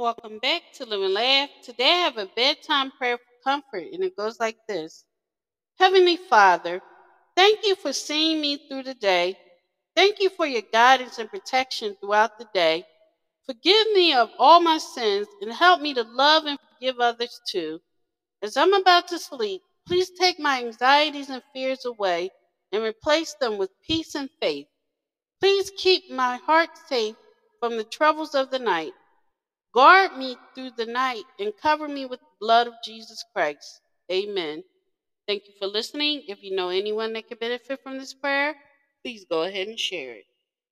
Welcome back to Live and Laugh. Today I have a bedtime prayer for comfort, and it goes like this Heavenly Father, thank you for seeing me through the day. Thank you for your guidance and protection throughout the day. Forgive me of all my sins and help me to love and forgive others too. As I'm about to sleep, please take my anxieties and fears away and replace them with peace and faith. Please keep my heart safe from the troubles of the night. Guard me through the night and cover me with the blood of Jesus Christ. Amen. Thank you for listening. If you know anyone that could benefit from this prayer, please go ahead and share it.